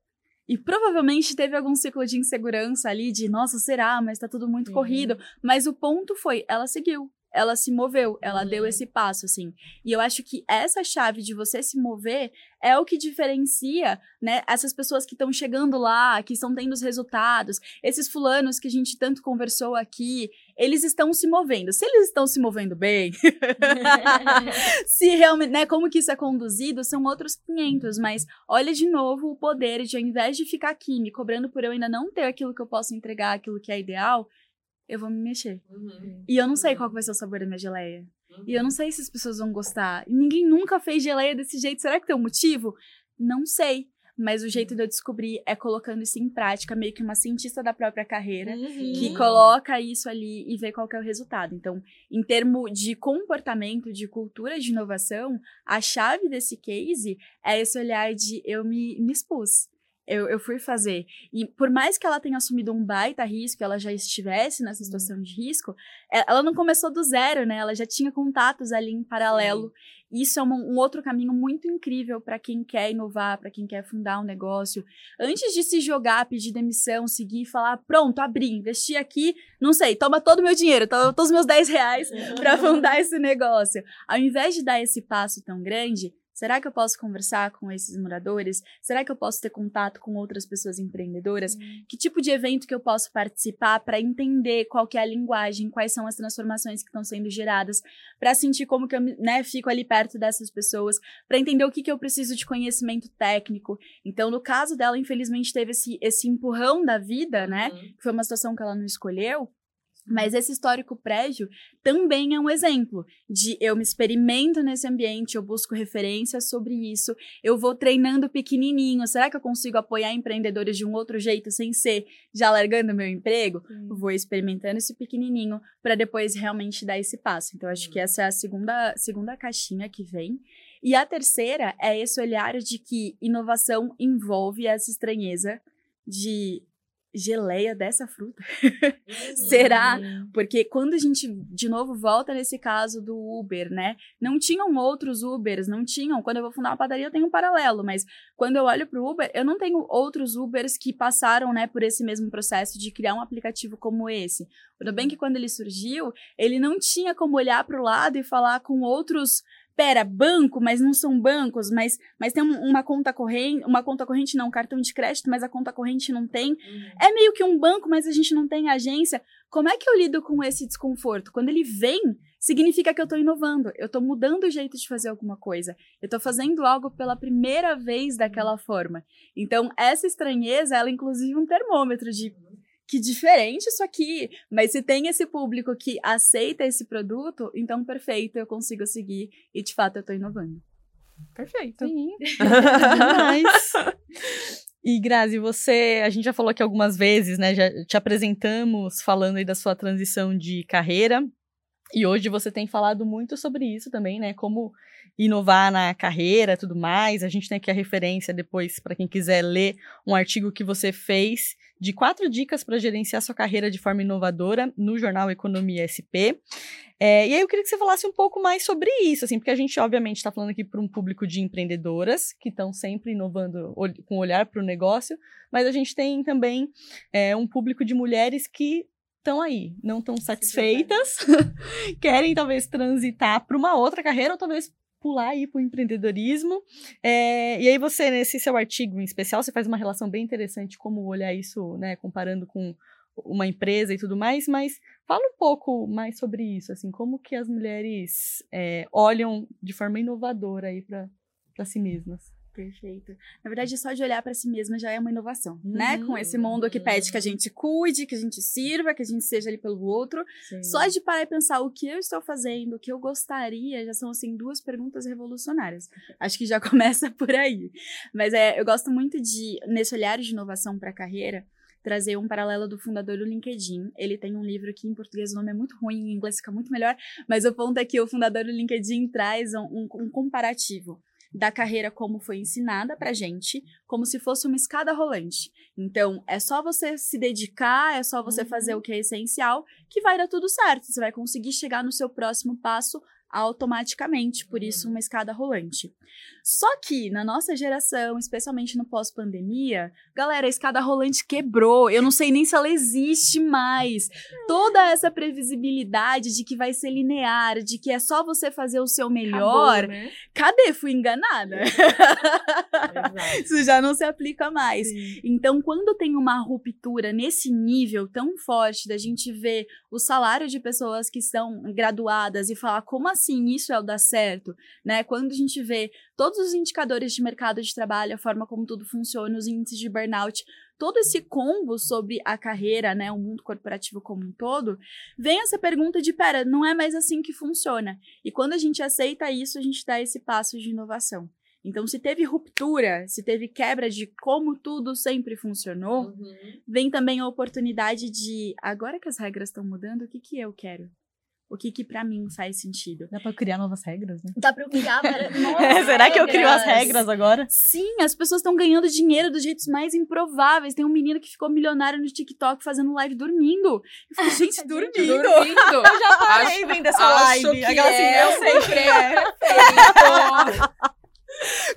E provavelmente teve algum ciclo de insegurança ali, de nossa, será? Mas tá tudo muito corrido. Mas o ponto foi, ela seguiu ela se moveu, ela uhum. deu esse passo, assim. E eu acho que essa chave de você se mover é o que diferencia, né, essas pessoas que estão chegando lá, que estão tendo os resultados, esses fulanos que a gente tanto conversou aqui, eles estão se movendo. Se eles estão se movendo bem, se realmente, né, como que isso é conduzido, são outros 500, mas olha de novo o poder de, ao invés de ficar aqui me cobrando por eu ainda não ter aquilo que eu posso entregar, aquilo que é ideal, eu vou me mexer. Uhum. E eu não sei qual vai ser o sabor da minha geleia. Uhum. E eu não sei se as pessoas vão gostar. E ninguém nunca fez geleia desse jeito. Será que tem um motivo? Não sei. Mas o jeito uhum. de eu descobrir é colocando isso em prática, meio que uma cientista da própria carreira, uhum. que coloca isso ali e vê qual é o resultado. Então, em termos de comportamento, de cultura de inovação, a chave desse case é esse olhar de eu me, me expus eu, eu fui fazer. E por mais que ela tenha assumido um baita risco, ela já estivesse nessa situação de risco, é, ela não começou do zero, né? Ela já tinha contatos ali em paralelo. Sim. Isso é um, um outro caminho muito incrível para quem quer inovar, para quem quer fundar um negócio. Antes de se jogar, pedir demissão, seguir e falar: pronto, abri, investi aqui, não sei, toma todo o meu dinheiro, toma todos os meus 10 reais para fundar esse negócio. Ao invés de dar esse passo tão grande, Será que eu posso conversar com esses moradores? Será que eu posso ter contato com outras pessoas empreendedoras? Uhum. Que tipo de evento que eu posso participar para entender qual que é a linguagem, quais são as transformações que estão sendo geradas, para sentir como que eu né, fico ali perto dessas pessoas, para entender o que, que eu preciso de conhecimento técnico. Então, no caso dela, infelizmente, teve esse, esse empurrão da vida, né? Uhum. Que foi uma situação que ela não escolheu. Mas esse histórico prévio também é um exemplo de eu me experimento nesse ambiente, eu busco referências sobre isso, eu vou treinando pequenininho. Será que eu consigo apoiar empreendedores de um outro jeito sem ser já largando meu emprego? Vou experimentando esse pequenininho para depois realmente dar esse passo. Então acho que essa é a segunda segunda caixinha que vem. E a terceira é esse olhar de que inovação envolve essa estranheza de geleia dessa fruta? Será? Porque quando a gente, de novo, volta nesse caso do Uber, né? Não tinham outros Ubers, não tinham. Quando eu vou fundar uma padaria, eu tenho um paralelo, mas quando eu olho para o Uber, eu não tenho outros Ubers que passaram, né, por esse mesmo processo de criar um aplicativo como esse. Tudo bem que quando ele surgiu, ele não tinha como olhar para o lado e falar com outros pera, banco, mas não são bancos, mas, mas tem uma conta corrente, uma conta corrente não, cartão de crédito, mas a conta corrente não tem. Uhum. É meio que um banco, mas a gente não tem agência. Como é que eu lido com esse desconforto? Quando ele vem, significa que eu estou inovando, eu estou mudando o jeito de fazer alguma coisa, eu estou fazendo algo pela primeira vez daquela forma. Então, essa estranheza, ela é inclusive um termômetro de que diferente isso aqui, mas se tem esse público que aceita esse produto, então perfeito, eu consigo seguir e de fato eu estou inovando. Perfeito. Sim. E Grazi, você, a gente já falou aqui algumas vezes, né? Já te apresentamos falando aí da sua transição de carreira. E hoje você tem falado muito sobre isso também, né? Como inovar na carreira, tudo mais. A gente tem aqui a referência depois para quem quiser ler um artigo que você fez de quatro dicas para gerenciar sua carreira de forma inovadora no jornal Economia SP. É, e aí eu queria que você falasse um pouco mais sobre isso, assim, porque a gente obviamente está falando aqui para um público de empreendedoras que estão sempre inovando com olhar para o negócio, mas a gente tem também é, um público de mulheres que estão aí, não estão satisfeitas, querem talvez transitar para uma outra carreira ou talvez pular aí para o empreendedorismo. É, e aí você, nesse seu artigo em especial, você faz uma relação bem interessante como olhar isso, né, comparando com uma empresa e tudo mais, mas fala um pouco mais sobre isso, assim, como que as mulheres é, olham de forma inovadora aí para si mesmas. Perfeito. Na verdade, só de olhar para si mesma já é uma inovação, uhum. né? Com esse mundo que pede que a gente cuide, que a gente sirva, que a gente seja ali pelo outro. Sim. Só de parar e pensar o que eu estou fazendo, o que eu gostaria, já são, assim, duas perguntas revolucionárias. Acho que já começa por aí. Mas é, eu gosto muito de, nesse olhar de inovação para a carreira, trazer um paralelo do fundador do LinkedIn. Ele tem um livro que em português o nome é muito ruim, em inglês fica muito melhor, mas o ponto é que o fundador do LinkedIn traz um, um, um comparativo da carreira como foi ensinada pra gente, como se fosse uma escada rolante. Então, é só você se dedicar, é só você uhum. fazer o que é essencial, que vai dar tudo certo. Você vai conseguir chegar no seu próximo passo automaticamente, por isso uma escada rolante. Só que na nossa geração, especialmente no pós-pandemia, galera, a escada rolante quebrou. Eu não sei nem se ela existe mais. Toda essa previsibilidade de que vai ser linear, de que é só você fazer o seu melhor. Acabou, né? Cadê? Fui enganada. Isso já não se aplica mais. Sim. Então, quando tem uma ruptura nesse nível tão forte da gente ver o salário de pessoas que são graduadas e falar como assim isso é o dar certo, né? Quando a gente vê todos os indicadores de mercado de trabalho, a forma como tudo funciona, os índices de burnout, todo esse combo sobre a carreira, né, o mundo corporativo como um todo, vem essa pergunta de, pera, não é mais assim que funciona. E quando a gente aceita isso, a gente dá esse passo de inovação. Então, se teve ruptura, se teve quebra de como tudo sempre funcionou, uhum. vem também a oportunidade de, agora que as regras estão mudando, o que, que eu quero? O que que para mim faz sentido. Dá para criar novas regras, né? Dá para criar novas Será que eu crio as regras agora? Sim, as pessoas estão ganhando dinheiro dos jeitos mais improváveis. Tem um menino que ficou milionário no TikTok fazendo live dormindo. Eu falei, gente, dormindo. dormindo. Eu já parei vendo essa live. Aquela assim, é, eu sei que é. Perfeito.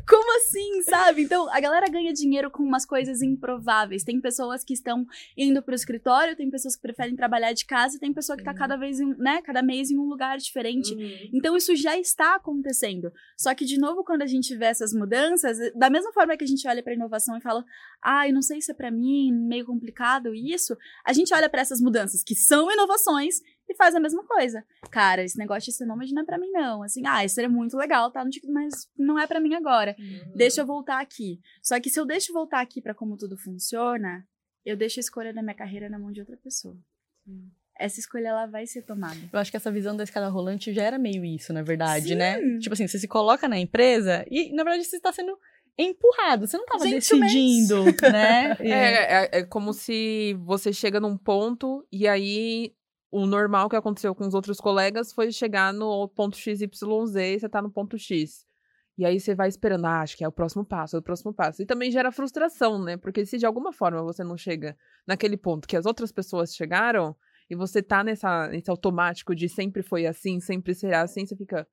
Como assim, sabe? Então, a galera ganha dinheiro com umas coisas improváveis. Tem pessoas que estão indo pro escritório, tem pessoas que preferem trabalhar de casa, e tem pessoa que tá uhum. cada vez, em, né, cada mês em um lugar diferente. Uhum. Então, isso já está acontecendo. Só que, de novo, quando a gente vê essas mudanças, da mesma forma que a gente olha pra inovação e fala, ah, eu não sei se é pra mim, meio complicado isso, a gente olha para essas mudanças que são inovações e faz a mesma coisa. Cara, esse negócio de ser nômade não é pra mim, não. Assim, ah, isso seria muito legal, tá? Mas não é pra mim agora. Uhum. Deixa eu voltar aqui. Só que se eu deixo voltar aqui para como tudo funciona, eu deixo a escolha da minha carreira na mão de outra pessoa. Uhum. Essa escolha ela vai ser tomada. Eu acho que essa visão da escada rolante já era meio isso, na verdade, né? Sim. né? Tipo assim, você se coloca na empresa e, na verdade, você está sendo empurrado, você não estava decidindo, né? É, é, é, como se você chega num ponto e aí o normal que aconteceu com os outros colegas foi chegar no ponto XYZ e você tá no ponto X. E aí você vai esperando, ah, acho que é o próximo passo, é o próximo passo. E também gera frustração, né? Porque se de alguma forma você não chega naquele ponto que as outras pessoas chegaram, e você tá nessa, nesse automático de sempre foi assim, sempre será assim, você fica,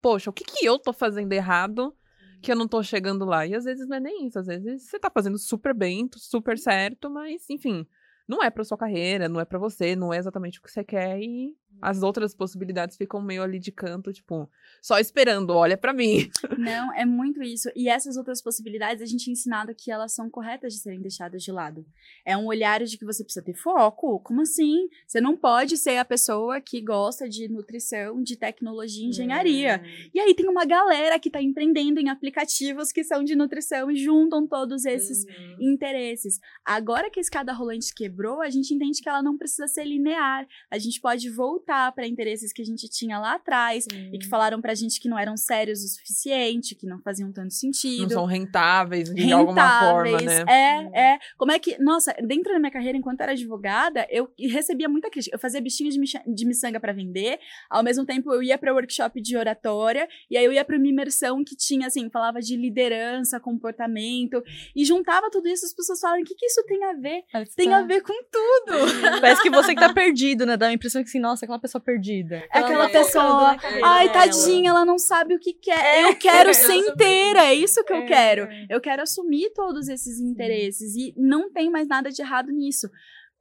poxa, o que, que eu tô fazendo errado que eu não tô chegando lá? E às vezes não é nem isso, às vezes você tá fazendo super bem, super certo, mas enfim, não é pra sua carreira, não é para você, não é exatamente o que você quer e as outras possibilidades ficam meio ali de canto, tipo, só esperando, olha para mim. Não, é muito isso. E essas outras possibilidades, a gente é ensinado que elas são corretas de serem deixadas de lado. É um olhar de que você precisa ter foco. Como assim? Você não pode ser a pessoa que gosta de nutrição, de tecnologia e engenharia. Hum. E aí tem uma galera que tá empreendendo em aplicativos que são de nutrição e juntam todos esses uhum. interesses. Agora que a escada rolante quebrou, a gente entende que ela não precisa ser linear. A gente pode voltar voltar para interesses que a gente tinha lá atrás Sim. e que falaram pra gente que não eram sérios o suficiente, que não faziam tanto sentido. Não são rentáveis de rentáveis, alguma forma, né? É, é. Como é que, nossa, dentro da minha carreira enquanto era advogada, eu recebia muita crítica. Eu fazia bichinhos de, de miçanga para vender, ao mesmo tempo eu ia para workshop de oratória e aí eu ia para uma imersão que tinha assim, falava de liderança, comportamento e juntava tudo isso, as pessoas falavam: "O que que isso tem a ver?" Parece tem tá. a ver com tudo. Parece que você que tá perdido, né? Dá a impressão que assim, nossa, aquela pessoa perdida. É aquela pessoa, ai, tadinha, ela não sabe o que quer. É, eu quero ser inteira, é isso que eu é. quero. Eu quero assumir todos esses interesses e não tem mais nada de errado nisso.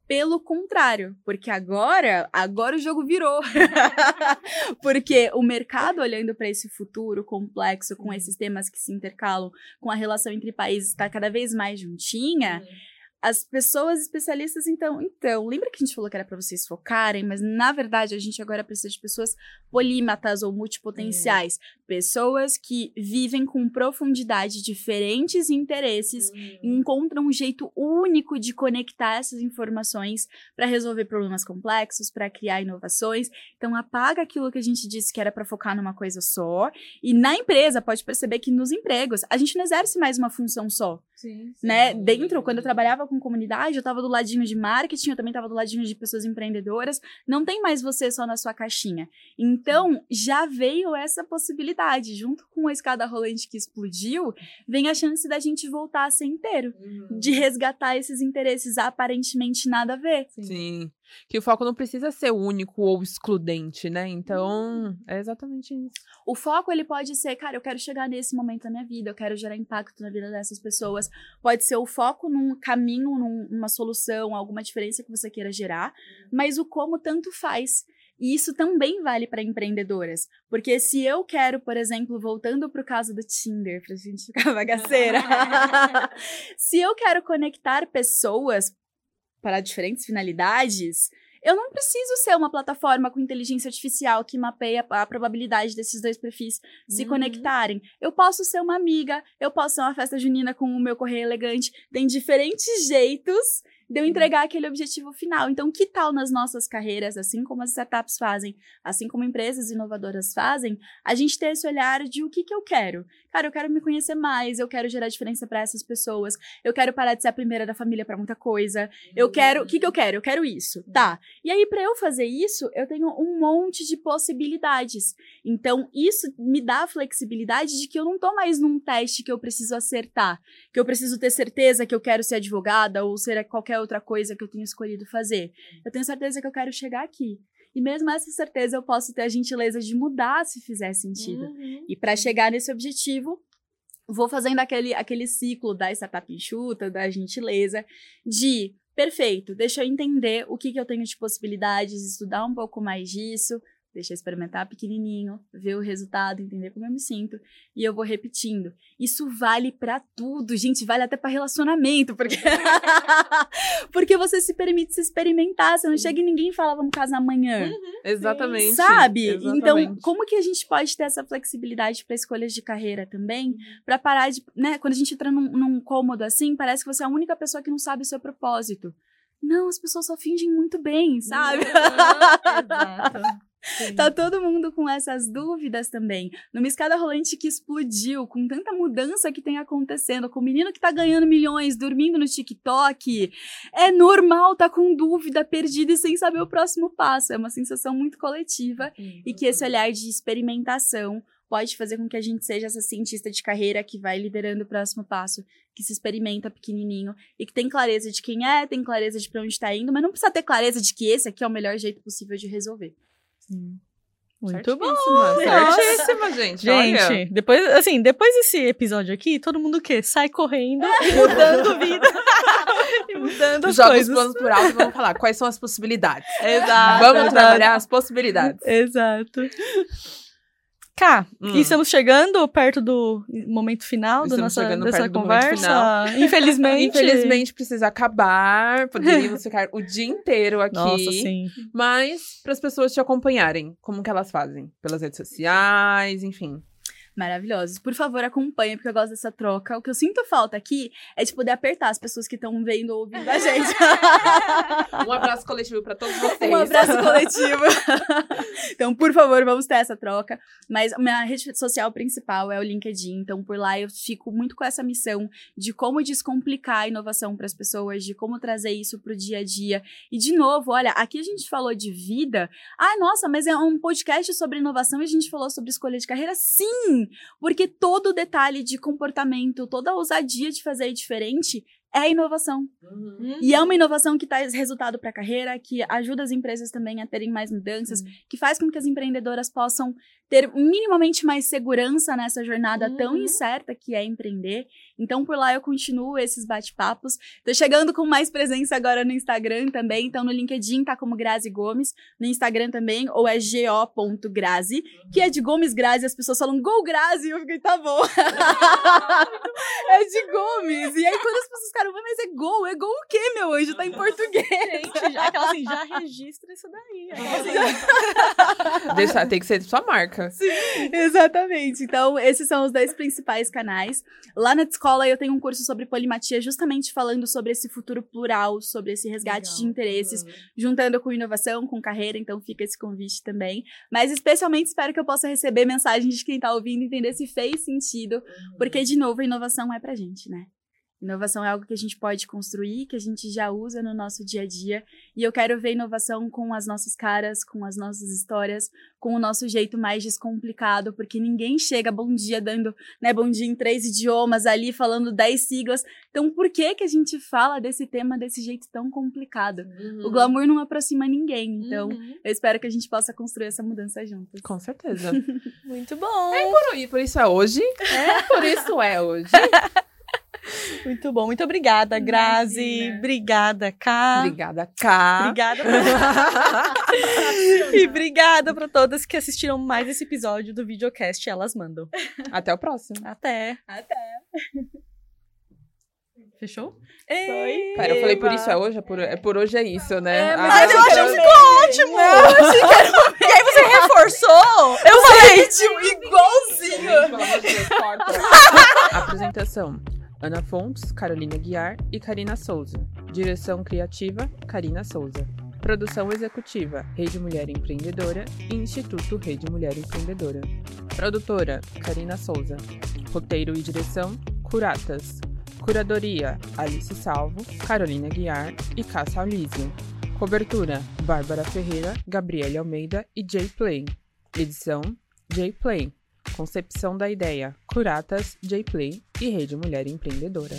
Pelo contrário, porque agora, agora o jogo virou. porque o mercado olhando para esse futuro complexo com esses temas que se intercalam, com a relação entre países está cada vez mais juntinha. As pessoas especialistas, então, então, lembra que a gente falou que era para vocês focarem, mas na verdade a gente agora precisa de pessoas polímatas ou multipotenciais, uhum. pessoas que vivem com profundidade diferentes interesses, uhum. encontram um jeito único de conectar essas informações para resolver problemas complexos, para criar inovações. Então, apaga aquilo que a gente disse que era para focar numa coisa só. E na empresa, pode perceber que nos empregos, a gente não exerce mais uma função só. Sim, sim. Né? Dentro, quando eu trabalhava com comunidade, eu estava do ladinho de marketing, eu também estava do ladinho de pessoas empreendedoras. Não tem mais você só na sua caixinha. Então, já veio essa possibilidade. Junto com a escada rolante que explodiu, vem a chance da gente voltar a ser inteiro. Uhum. De resgatar esses interesses aparentemente nada a ver. Sim. sim. Que o foco não precisa ser único ou excludente, né? Então, uhum. é exatamente isso. O foco, ele pode ser, cara, eu quero chegar nesse momento da minha vida, eu quero gerar impacto na vida dessas pessoas. Pode ser o foco num caminho, numa solução, alguma diferença que você queira gerar, mas o como tanto faz. E isso também vale para empreendedoras. Porque se eu quero, por exemplo, voltando para o caso do Tinder, para a gente ficar bagaceira, se eu quero conectar pessoas para diferentes finalidades, eu não preciso ser uma plataforma com inteligência artificial que mapeia a probabilidade desses dois perfis se uhum. conectarem. Eu posso ser uma amiga, eu posso ser uma festa junina com o meu correio elegante. Tem diferentes jeitos de eu uhum. entregar aquele objetivo final. Então, que tal nas nossas carreiras, assim como as startups fazem, assim como empresas inovadoras fazem, a gente ter esse olhar de o que, que eu quero? Cara, eu quero me conhecer mais, eu quero gerar diferença para essas pessoas, eu quero parar de ser a primeira da família para muita coisa, eu quero. O que, que eu quero? Eu quero isso. Tá. E aí, para eu fazer isso, eu tenho um monte de possibilidades. Então, isso me dá a flexibilidade de que eu não tô mais num teste que eu preciso acertar, que eu preciso ter certeza que eu quero ser advogada ou ser qualquer outra coisa que eu tenho escolhido fazer. Eu tenho certeza que eu quero chegar aqui. E mesmo essa certeza eu posso ter a gentileza de mudar se fizer sentido. Uhum. E para chegar nesse objetivo, vou fazendo aquele, aquele ciclo da startup enxuta, da gentileza, de perfeito, deixa eu entender o que, que eu tenho de possibilidades, estudar um pouco mais disso, deixa eu experimentar pequenininho, ver o resultado, entender como eu me sinto e eu vou repetindo. Isso vale para tudo, gente, vale até para relacionamento, porque porque você se permite se experimentar, você não chega e ninguém fala vamos casar amanhã. Uhum, Exatamente. Sabe? Exatamente. Então, como que a gente pode ter essa flexibilidade para escolhas de carreira também, uhum. para parar de, né, quando a gente entra num, num cômodo assim, parece que você é a única pessoa que não sabe o seu propósito. Não, as pessoas só fingem muito bem, sabe? Uhum, Tá todo mundo com essas dúvidas também. Numa escada rolante que explodiu, com tanta mudança que tem acontecendo, com o menino que tá ganhando milhões, dormindo no TikTok, é normal tá com dúvida, perdida e sem saber o próximo passo. É uma sensação muito coletiva e que esse olhar de experimentação pode fazer com que a gente seja essa cientista de carreira que vai liderando o próximo passo, que se experimenta pequenininho e que tem clareza de quem é, tem clareza de para onde está indo, mas não precisa ter clareza de que esse aqui é o melhor jeito possível de resolver. Muito bom. Certíssima, certíssima, gente. Gente, olha. depois, assim, depois desse episódio aqui, todo mundo o quê? Sai correndo e mudando vida. e mudando as Joga os coisas. planos por alto e vamos falar quais são as possibilidades. Exato. Vamos exato. trabalhar as possibilidades. Exato. Cá, Hum. e estamos chegando perto do momento final da Estamos nossa chegando dessa conversa. Infelizmente. Infelizmente precisa acabar. Poderíamos ficar o dia inteiro aqui. Nossa, sim. Mas para as pessoas te acompanharem, como que elas fazem? Pelas redes sociais, enfim. Maravilhosos. Por favor, acompanhe, porque eu gosto dessa troca. O que eu sinto falta aqui é de poder apertar as pessoas que estão vendo ou ouvindo a gente. Um abraço coletivo para todos vocês. Um abraço coletivo. então, por favor, vamos ter essa troca. Mas a minha rede social principal é o LinkedIn. Então, por lá eu fico muito com essa missão de como descomplicar a inovação para as pessoas, de como trazer isso para o dia a dia. E, de novo, olha, aqui a gente falou de vida. Ah, nossa, mas é um podcast sobre inovação e a gente falou sobre escolha de carreira? Sim! Porque todo detalhe de comportamento, toda ousadia de fazer diferente é inovação. Uhum. E é uma inovação que traz resultado para a carreira, que ajuda as empresas também a terem mais mudanças, que faz com que as empreendedoras possam ter minimamente mais segurança nessa jornada tão Uhum. incerta que é empreender. Então, por lá eu continuo esses bate-papos. Tô chegando com mais presença agora no Instagram também. Então, no LinkedIn tá como Grazi Gomes, no Instagram também, ou é go.grazi, que é de Gomes Grazi. As pessoas falam, Go Grazi! Eu fiquei, tá bom. é de Gomes. E aí, quando as pessoas ficaram, "Mas é Go, é Go o quê, meu anjo? Tá em português. Gente, já, aquela assim, já registra isso daí. Assim, Deixa, tem que ser sua marca. Exatamente. Então, esses são os dois principais canais. Lá na escola eu tenho um curso sobre polimatia, justamente falando sobre esse futuro plural, sobre esse resgate de interesses, juntando com inovação, com carreira, então fica esse convite também. Mas especialmente espero que eu possa receber mensagens de quem tá ouvindo, entender se fez sentido, porque, de novo, a inovação é pra gente, né? Inovação é algo que a gente pode construir, que a gente já usa no nosso dia a dia. E eu quero ver inovação com as nossas caras, com as nossas histórias, com o nosso jeito mais descomplicado, porque ninguém chega bom dia dando, né, bom dia em três idiomas ali, falando dez siglas. Então, por que que a gente fala desse tema desse jeito tão complicado? O glamour não aproxima ninguém, então Uhum. eu espero que a gente possa construir essa mudança juntos. Com certeza. Muito bom. por, por isso é hoje. É, por isso é hoje. Muito bom. Muito obrigada, Grazi. Imagina. Obrigada, Ká. Obrigada, Cá. Obrigada. e obrigada para todas que assistiram mais esse episódio do videocast Elas Mandam. Até o próximo. Até. Até! Fechou? Foi. Pera, eu falei por isso é hoje? É por, é por hoje é isso, né? É, Ah, mas eu achei acho que que era- Ótimo! E aí você reforçou? Eu falei. igualzinho! Deus, corta. Apresentação: Ana Fontes, Carolina Guiar e Karina Souza. Direção criativa: Karina Souza. Produção executiva: Rede Mulher Empreendedora e Instituto Rede Mulher Empreendedora. Produtora: Karina Souza. Roteiro e direção: Curatas. Curadoria: Alice Salvo, Carolina Guiar e Cássia Alísio. Cobertura: Bárbara Ferreira, Gabriele Almeida e Jay Play. Edição: Jay Play. Concepção da ideia: Curatas, J-Play e Rede Mulher Empreendedora.